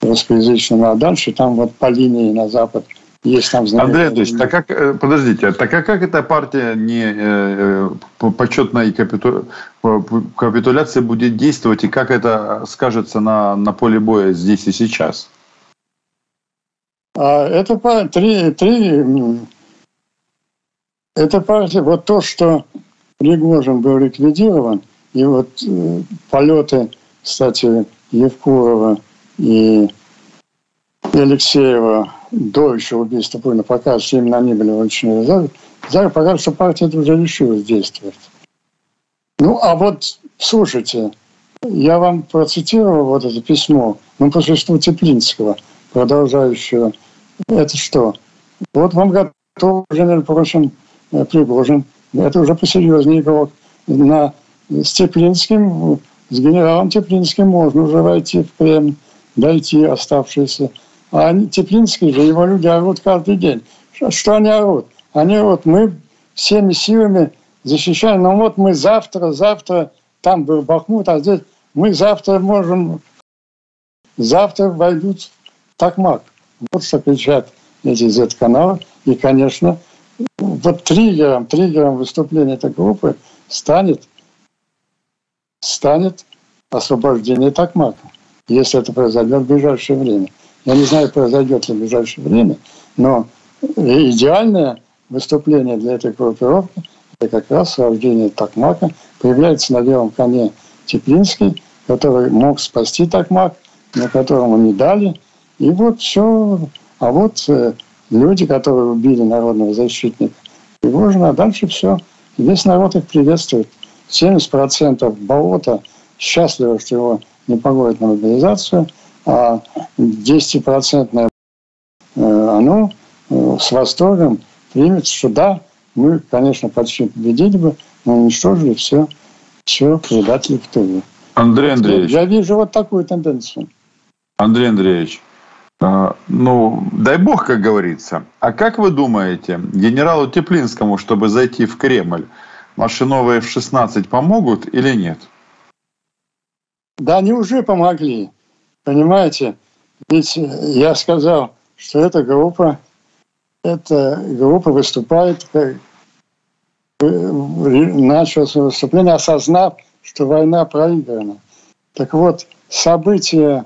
[SPEAKER 3] русскоязычными, а дальше там вот по линии на запад есть там
[SPEAKER 2] Андрей Андреевич, так как, э, подождите, так а как эта партия не э, э почетной капиту, капитуляции будет действовать и как это скажется на, на поле боя здесь и сейчас?
[SPEAKER 3] А это три, три это партия, вот то, что Пригожин был ликвидирован, и вот э, полеты, кстати, Евкурова и, Алексеева до еще убийства Путина показывают, что именно они были очень Зараз показывает, что партия уже решилась действовать. Ну, а вот, слушайте, я вам процитировал вот это письмо, ну, по существу Теплинского, продолжающего. Это что? Вот вам готов, между прочим, Пригожин. Это уже посерьезнее игрок. На, с Теплинским, с генералом Теплинским можно уже войти в Кремль, дойти оставшиеся. А они, Теплинский же, его люди орут каждый день. Что, что они орут? Они орут, мы всеми силами защищаем, но вот мы завтра, завтра, там был Бахмут, а здесь мы завтра можем, завтра войдут в Такмак. Вот что кричат эти Z-каналы. И, конечно, вот триггером, триггером выступления этой группы станет станет освобождение Такмака, если это произойдет в ближайшее время. Я не знаю, произойдет ли в ближайшее время, но идеальное выступление для этой группировки – это как раз освобождение Такмака. Появляется на белом коне Теплинский, который мог спасти Такмак, на которому не дали. И вот все. А вот э, люди, которые убили народного защитника Пригожина, а дальше все. Весь народ их приветствует. 70% болота счастливы, что его не погодят на мобилизацию, а 10% э, оно э, с восторгом примет, что да, мы, конечно, почти победили бы, но уничтожили все, все предателей в тылу.
[SPEAKER 2] Андрей Андреевич.
[SPEAKER 3] Я вижу вот такую тенденцию.
[SPEAKER 2] Андрей Андреевич, ну, дай бог, как говорится. А как вы думаете, генералу Теплинскому, чтобы зайти в Кремль, машиновые F-16 помогут или нет?
[SPEAKER 3] Да, они уже помогли. Понимаете? Ведь я сказал, что эта группа, эта группа выступает, как, э, начал свое выступление, осознав, что война проиграна. Так вот, события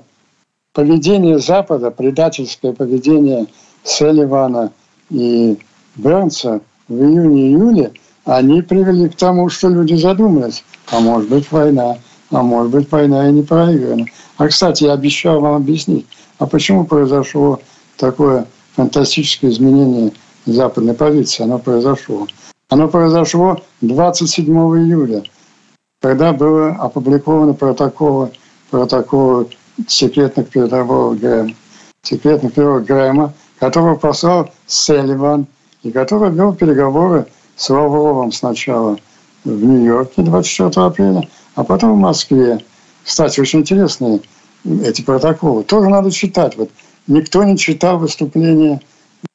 [SPEAKER 3] поведение Запада, предательское поведение Селивана и Бернса в июне-июле, они привели к тому, что люди задумались, а может быть война, а может быть война и не проиграна. А, кстати, я обещал вам объяснить, а почему произошло такое фантастическое изменение западной позиции? Оно произошло. Оно произошло 27 июля, когда было опубликовано протоколы, протоколы секретных переговоров Грэма, секретных переговоров Грэма, которого послал Селливан, и который вел переговоры с Лавровым сначала в Нью-Йорке 24 апреля, а потом в Москве. Кстати, очень интересные эти протоколы. Тоже надо читать. Вот никто не читал выступление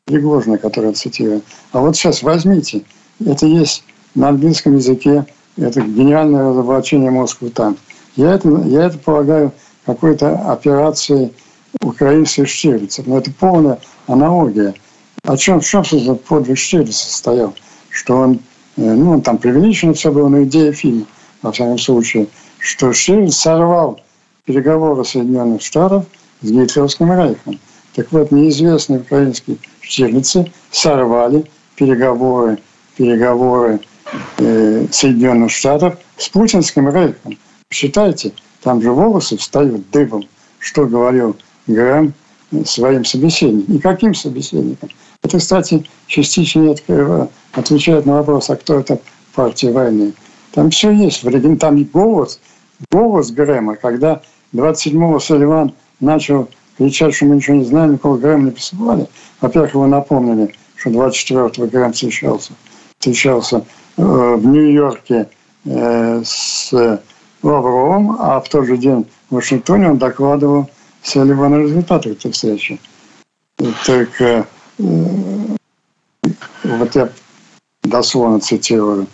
[SPEAKER 3] Пригожина, которое я цитирую. А вот сейчас возьмите. Это есть на английском языке. Это гениальное разоблачение Москвы там. Я это, я это полагаю какой-то операции украинских Штирлица. Но это полная аналогия. О чем, в чем, собственно, подвиг Штирлица состоял? Что он, э, ну, он там преувеличено все было, но идея фильма, во всяком случае, что Штирлиц сорвал переговоры Соединенных Штатов с гитлеровским рейхом. Так вот, неизвестные украинские Штирлицы сорвали переговоры, переговоры э, Соединенных Штатов с путинским рейхом. Считайте, там же волосы встают дыбом, что говорил Грэм своим собеседникам. И каким собеседникам? Это, кстати, частично отвечает на вопрос, а кто это партия войны. Там все есть. Там и голос, голос Грэма, когда 27-го Салливан начал кричать, что мы ничего не знаем, никого Грэма не посылали. Во-первых, его напомнили, что 24-го Грэм встречался, встречался э, в Нью-Йорке э, с Лавровым, а в тот же день в Вашингтоне он докладывал Селивану результаты этой встречи. Так э, вот я дословно цитирую.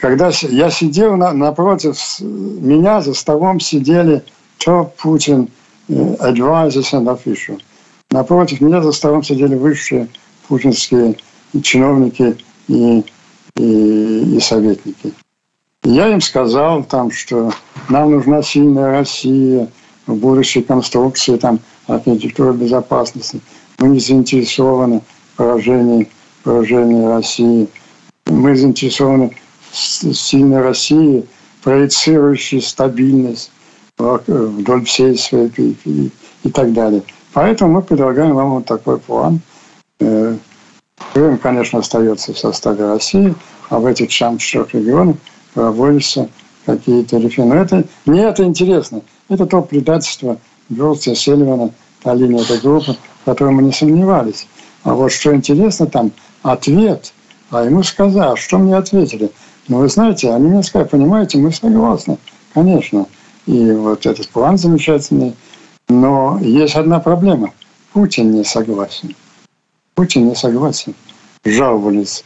[SPEAKER 3] Когда я сидел на, напротив меня за столом сидели top Putin advisors and officials. Напротив меня за столом сидели высшие путинские чиновники и, и, и советники. Я им сказал, там, что нам нужна сильная Россия в будущей конструкции там, архитектуры безопасности. Мы не заинтересованы в поражении, поражении России. Мы заинтересованы в сильной России, проецирующей стабильность вдоль всей своей периферии и так далее. Поэтому мы предлагаем вам вот такой план. Э, Крым, конечно, остается в составе России, а в этих четырех регионах проводятся какие-то. Но это, мне это интересно. Это то предательство Гроуса Сельвана, та линия этой группы, в которой мы не сомневались. А вот что интересно там, ответ. А ему сказал, что мне ответили. Ну, вы знаете, они мне сказали, понимаете, мы согласны, конечно. И вот этот план замечательный. Но есть одна проблема. Путин не согласен. Путин не согласен. Жаловались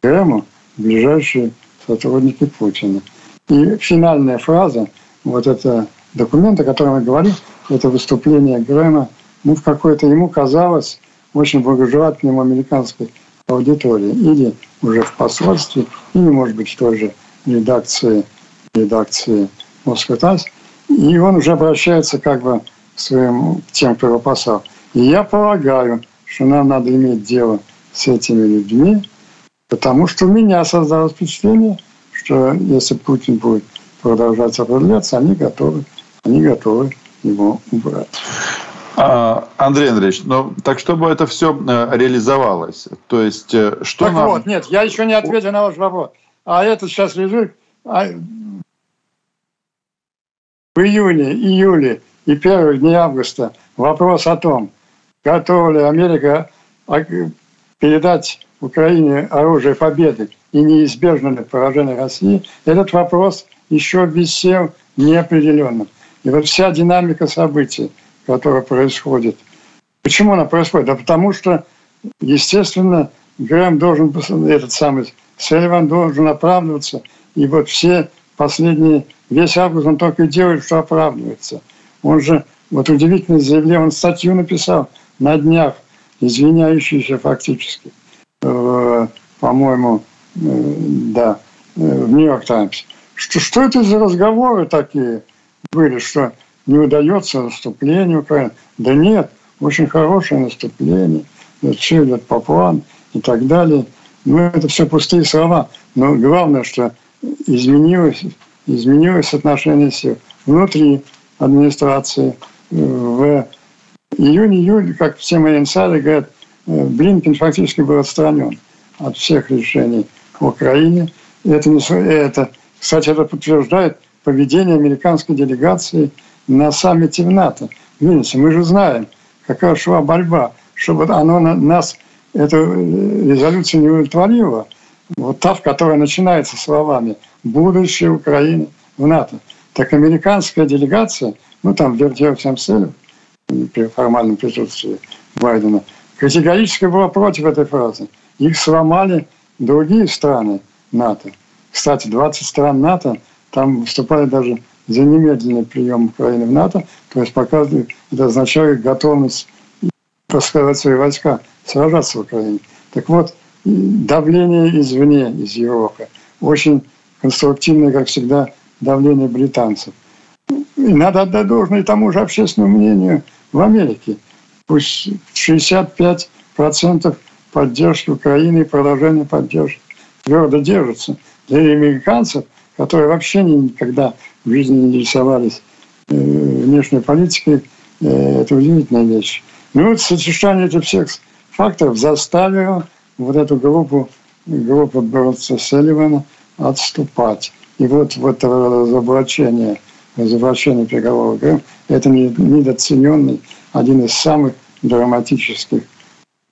[SPEAKER 3] Крыму ближайшие сотрудники Путина. И финальная фраза, вот это документ, о котором я говорил, это выступление Грэма, ну, в какой-то ему казалось очень благожелательным американской аудитории. Или уже в посольстве, или, может быть, в той же редакции, редакции Moscow Times, и он уже обращается как бы к своим, к тем, кто его послал. И я полагаю, что нам надо иметь дело с этими людьми, потому что у меня создалось впечатление, что если Путин будет продолжать сопротивляться, они готовы, они готовы его убрать.
[SPEAKER 2] А, Андрей Андреевич, ну так чтобы это все э, реализовалось, то есть э, что
[SPEAKER 3] так
[SPEAKER 2] нам...
[SPEAKER 3] вот, нет, я еще не ответил на ваш вопрос. А это сейчас лежит а, в июне, июле и первых дней августа вопрос о том, готова ли Америка а, передать Украине оружие победы и неизбежно ли поражение России, этот вопрос еще висел неопределенным. И вот вся динамика событий, которая происходит, почему она происходит? Да потому что, естественно, Грэм должен, этот самый Селиван должен оправдываться. И вот все последние, весь август он только и делает, что оправдывается. Он же, вот удивительное заявление, он статью написал на днях, извиняющийся фактически, по-моему, э, да, э, в Нью-Йорк Таймс. Что, что это за разговоры такие были, что не удается наступление Украины? Да нет, очень хорошее наступление, все идет по плану и так далее. Ну, это все пустые слова. Но главное, что изменилось, изменилось отношение сил внутри администрации. В июне-июле, как все мои инсайды говорят, э, Блинкин фактически был отстранен от всех решений в Украине. Это, не, это, кстати, это подтверждает поведение американской делегации на саммите в НАТО. Видите, мы же знаем, какая шла борьба, чтобы оно нас, эту э, резолюцию не удовлетворило. Вот та, в которой начинается словами «будущее Украины в НАТО». Так американская делегация, ну там Вердеев всем целью, при формальном присутствии Байдена, категорически была против этой фразы. Их сломали другие страны НАТО. Кстати, 20 стран НАТО там выступали даже за немедленный прием Украины в НАТО, то есть показывали, это означает готовность рассказать свои войска, сражаться в Украине. Так вот, давление извне, из Европы, очень конструктивное, как всегда, давление британцев. И надо отдать должное тому же общественному мнению в Америке. Пусть 65% поддержки Украины и продолжение поддержки твердо держится. Для американцев, которые вообще никогда в жизни не интересовались э, внешней политикой, э, это удивительная вещь. Ну вот сочетание этих всех факторов заставило вот эту группу, группу Бертса Селивана отступать. И вот, вот разоблачение, разоблачение переговоров это недооцененный, один из самых драматических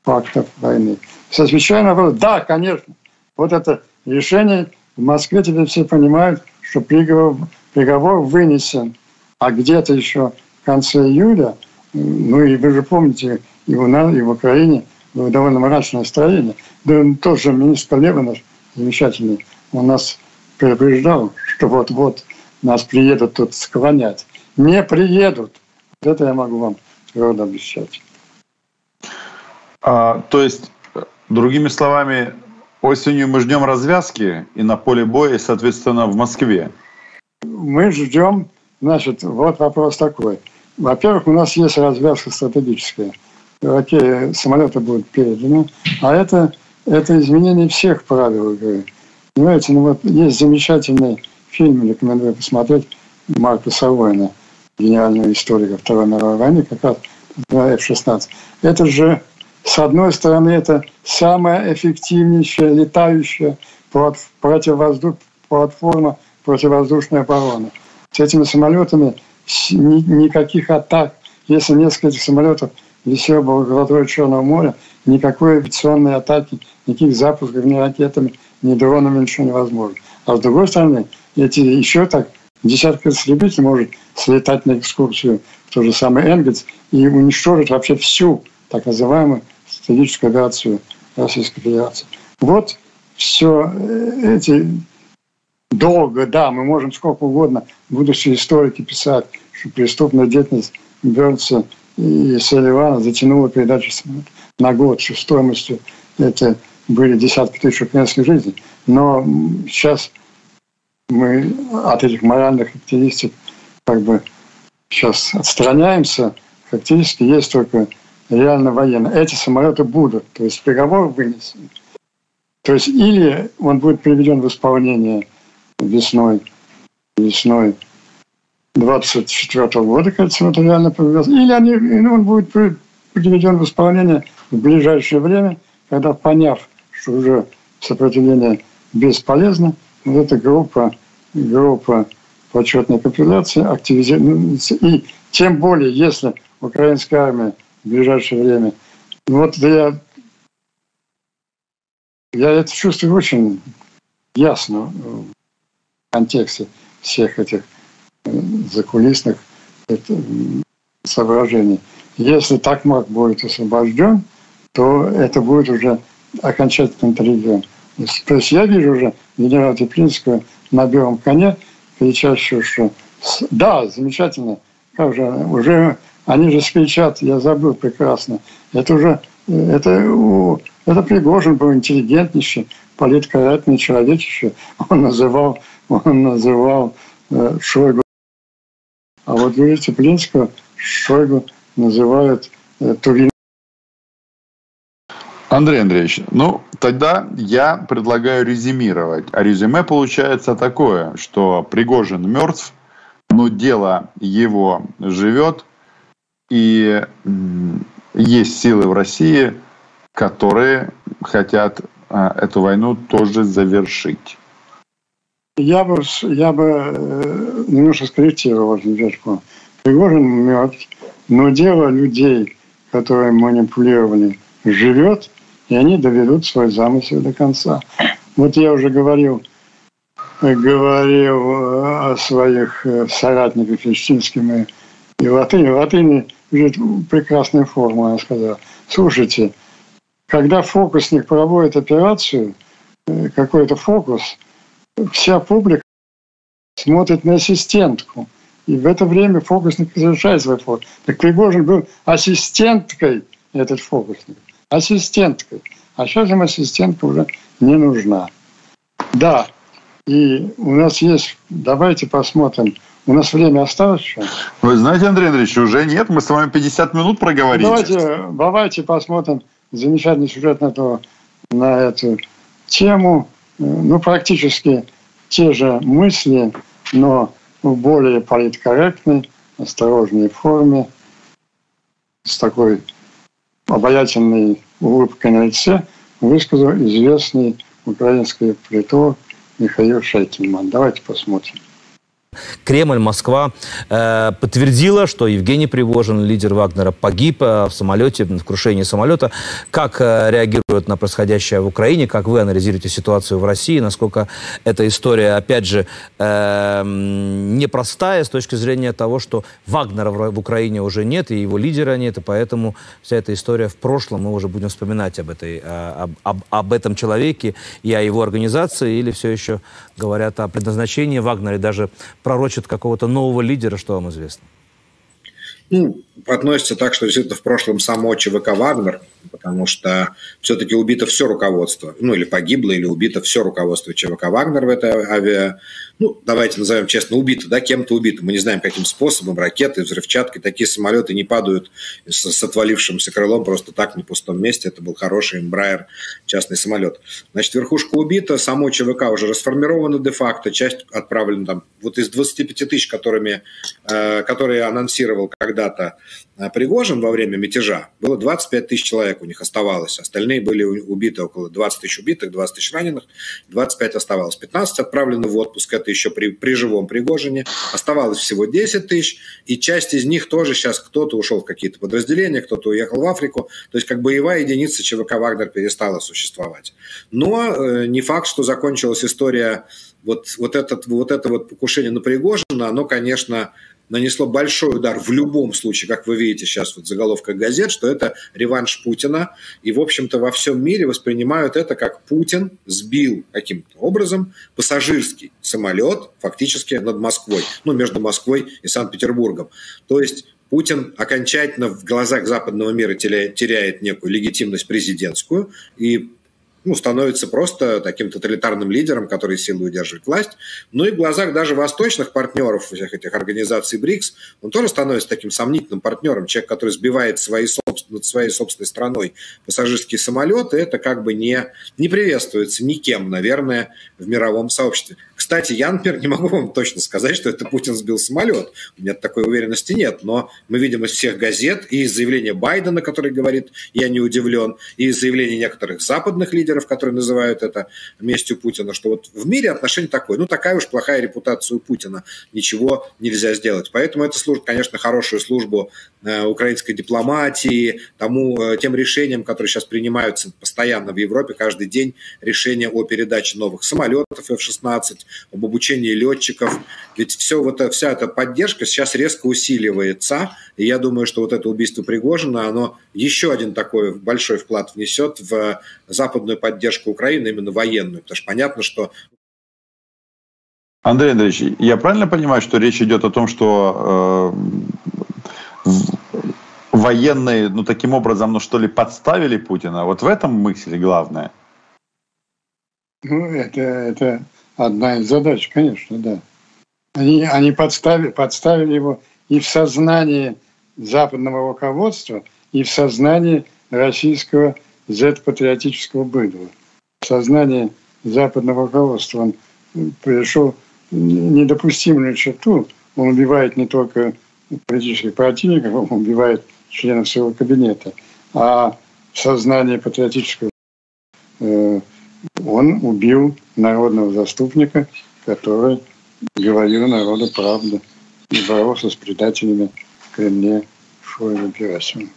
[SPEAKER 3] фактов войны. Отвечая на вопрос, да, конечно, вот это решение, в Москве теперь все понимают, что приговор, приговор вынесен, а где-то еще в конце июля, ну и вы же помните, и у нас, и в Украине было довольно мрачное настроение. Да тот же министр Лева наш замечательный, он нас предупреждал, что вот-вот нас приедут тут склонять. Не приедут. Вот это я могу вам твердо обещать.
[SPEAKER 2] А, то есть, другими словами, осенью мы ждем развязки и на поле боя, и, соответственно, в Москве.
[SPEAKER 3] Мы ждем, значит, вот вопрос такой. Во-первых, у нас есть развязка стратегическая. Окей, самолеты будут переданы, а это, это изменение всех правил игры. Понимаете, ну вот есть замечательный фильм, рекомендую посмотреть, Марка Савойна, гениального историка Второй мировой войны, как раз F-16. Это же с одной стороны, это самая эффективнейшая летающая противовоздух, платформа противовоздушной обороны. С этими самолетами никаких атак, если несколько самолетов висело бы в акватории Черного моря, никакой авиационной атаки, никаких запусков ни ракетами, ни дронами ничего невозможно. А с другой стороны, эти еще так десятка истребителей может слетать на экскурсию в тот же самый Энгельс и уничтожить вообще всю так называемую стратегическую авиацию Российской Федерации. Вот все э, эти долго, да, мы можем сколько угодно, будущие историки писать, что преступная деятельность Бернса и Селивана затянула передачу на год, что стоимостью это были десятки тысяч украинских жизней. Но сейчас мы от этих моральных характеристик как бы сейчас отстраняемся. Фактически есть только реально военные. Эти самолеты будут, то есть приговор вынесен. То есть или он будет приведен в исполнение весной, весной 24 года, кажется, это реально повезло. Или они, ну, он будет приведен в исполнение в ближайшее время, когда, поняв, что уже сопротивление бесполезно, вот эта группа, группа почетной капитуляции активизируется. И тем более, если украинская армия в ближайшее время... Вот я, я это чувствую очень ясно в контексте всех этих закулисных соображений. Если Такмак будет освобожден, то это будет уже окончательным триггером. То есть я вижу уже генерала Теплинского на белом коне, кричащего, что да, замечательно, как же, уже они же кричат, я забыл прекрасно. Это уже, это, это Пригожин был интеллигентнейший, политкорректный человек еще. Он называл, он называл э, Шойгу а вот Юрия Теплинского Шойгу называют э, Турин.
[SPEAKER 2] Андрей Андреевич, ну тогда я предлагаю резюмировать. А резюме получается такое, что Пригожин мертв, но дело его живет, и есть силы в России, которые хотят а, эту войну тоже завершить.
[SPEAKER 3] Я бы, я бы э, немножко скорректировал Жвачку. Пригожин мертв, но дело людей, которые манипулировали, живет, и они доведут свой замысел до конца. Вот я уже говорил, говорил э, о своих э, соратниках Лещинским и, Латыни. Латыни прекрасная форма, она сказала. Слушайте, когда фокусник проводит операцию, какой-то фокус – вся публика смотрит на ассистентку. И в это время фокусник завершает свой фокус. Так Пригожин был ассистенткой, этот фокусник. Ассистенткой. А сейчас им ассистентка уже не нужна. Да, и у нас есть, давайте посмотрим, у нас время осталось еще?
[SPEAKER 2] Вы знаете, Андрей Андреевич, уже нет, мы с вами 50 минут проговорили.
[SPEAKER 3] Давайте, давайте посмотрим замечательный сюжет на, эту, на эту тему ну, практически те же мысли, но в более политкорректной, осторожной форме, с такой обаятельной улыбкой на лице, высказал известный украинский политолог Михаил Шайкинман. Давайте посмотрим.
[SPEAKER 4] Кремль, Москва э, подтвердила, что Евгений Пригожин, лидер Вагнера, погиб э, в самолете, в крушении самолета. Как э, реагируют на происходящее в Украине? Как вы анализируете ситуацию в России? Насколько эта история, опять же, э, непростая с точки зрения того, что Вагнера в, в Украине уже нет, и его лидера нет, и поэтому вся эта история в прошлом, мы уже будем вспоминать об, этой, э, об, об, об этом человеке и о его организации, или все еще говорят о предназначении Вагнера, и даже пророчат какого-то нового лидера, что вам известно?
[SPEAKER 5] Ну, относится так, что действительно в прошлом само ЧВК «Вагнер», потому что все-таки убито все руководство, ну или погибло, или убито все руководство ЧВК «Вагнер» в этой авиа ну, давайте назовем честно, убито, да, кем-то убито. Мы не знаем, каким способом, ракеты, взрывчаткой. Такие самолеты не падают с, с отвалившимся крылом просто так на пустом месте. Это был хороший Embraer, частный самолет. Значит, верхушка убита, само ЧВК уже расформировано де-факто, часть отправлена там, вот из 25 тысяч, которыми, э, которые анонсировал когда-то Пригожин во время мятежа, было 25 тысяч человек у них оставалось. Остальные были убиты, около 20 тысяч убитых, 20 тысяч раненых, 25 оставалось. 15 отправлены в отпуск, это еще при, при живом Пригожине. Оставалось всего 10 тысяч, и часть из них тоже сейчас кто-то ушел в какие-то подразделения, кто-то уехал в Африку. То есть как боевая единица ЧВК «Вагнер» перестала существовать. Но э, не факт, что закончилась история вот, вот, этот, вот это вот покушение на Пригожина, оно, конечно, нанесло большой удар в любом случае, как вы видите сейчас вот в заголовках газет, что это реванш Путина. И, в общем-то, во всем мире воспринимают это как Путин сбил каким-то образом пассажирский самолет фактически над Москвой, ну, между Москвой и Санкт-Петербургом. То есть Путин окончательно в глазах западного мира теряет некую легитимность президентскую и ну, становится просто таким тоталитарным лидером, который силой удерживает власть. Ну и в глазах даже восточных партнеров всех этих организаций БРИКС, он тоже становится таким сомнительным партнером. Человек, который сбивает свои над своей собственной страной пассажирские самолеты, это как бы не, не приветствуется никем, наверное, в мировом сообществе. Кстати, я, например, не могу вам точно сказать, что это Путин сбил самолет. У меня такой уверенности нет. Но мы видим из всех газет и из заявления Байдена, который говорит, я не удивлен, и из заявлений некоторых западных лидеров, которые называют это местью Путина, что вот в мире отношение такое. Ну, такая уж плохая репутация у Путина. Ничего нельзя сделать. Поэтому это служит, конечно, хорошую службу э, украинской дипломатии, тому, э, тем решениям, которые сейчас принимаются постоянно в Европе, каждый день решения о передаче новых самолетов F-16, об обучении летчиков. Ведь все вот, вся эта поддержка сейчас резко усиливается. И я думаю, что вот это убийство Пригожина, оно еще один такой большой вклад внесет в западную поддержку Украины, именно военную. Потому что понятно, что
[SPEAKER 2] Андрей Андреевич, я правильно понимаю, что речь идет о том, что э, военные, ну, таким образом, ну, что ли, подставили Путина? Вот в этом мысли главное.
[SPEAKER 3] Ну, это, это одна из задач, конечно, да. Они, они подставили, подставили его и в сознании западного руководства, и в сознании российского Z-патриотического быдла. В сознании западного руководства он пришел недопустимую черту. Он убивает не только политических противников, он убивает членов своего кабинета, а в сознании патриотического э, он убил народного заступника, который говорил народу правду и боролся с предателями в Кремле Шойгу Герасимовым.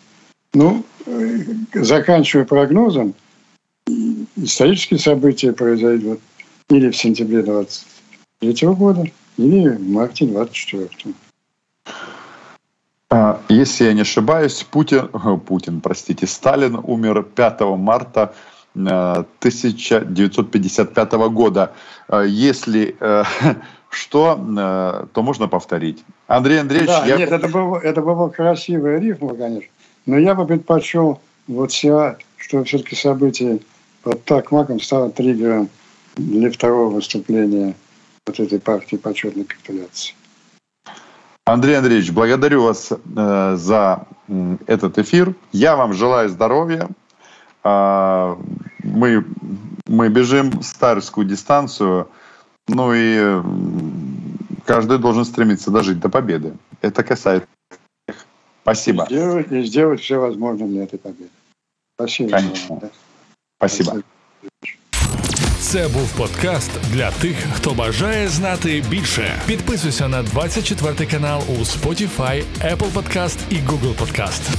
[SPEAKER 3] Ну, э, заканчивая прогнозом, исторические события произойдут или в сентябре 23 года, или в марте 24
[SPEAKER 2] а, Если я не ошибаюсь, Путин, Путин, простите, Сталин умер 5 марта 1955 года. Э, если э, что, э, то можно повторить. Андрей Андреевич...
[SPEAKER 3] Да, я... нет, это было, это было красивое рифма, конечно. Но я бы предпочел вот все, что все-таки событие под Такмаком стало триггером для второго выступления вот этой партии почетной капитуляции.
[SPEAKER 2] Андрей Андреевич, благодарю вас э, за этот эфир. Я вам желаю здоровья, мы, мы бежим старскую дистанцию, ну и каждый должен стремиться дожить до победы. Это касается всех. Спасибо.
[SPEAKER 3] И сделать, и сделать все возможное для этой победы. Спасибо.
[SPEAKER 2] Конечно. Да. Спасибо.
[SPEAKER 1] Це був подкаст для тих, хто бажає знати більше. Підписуйся на 24 канал у Spotify, Apple Podcast і Google Podcast.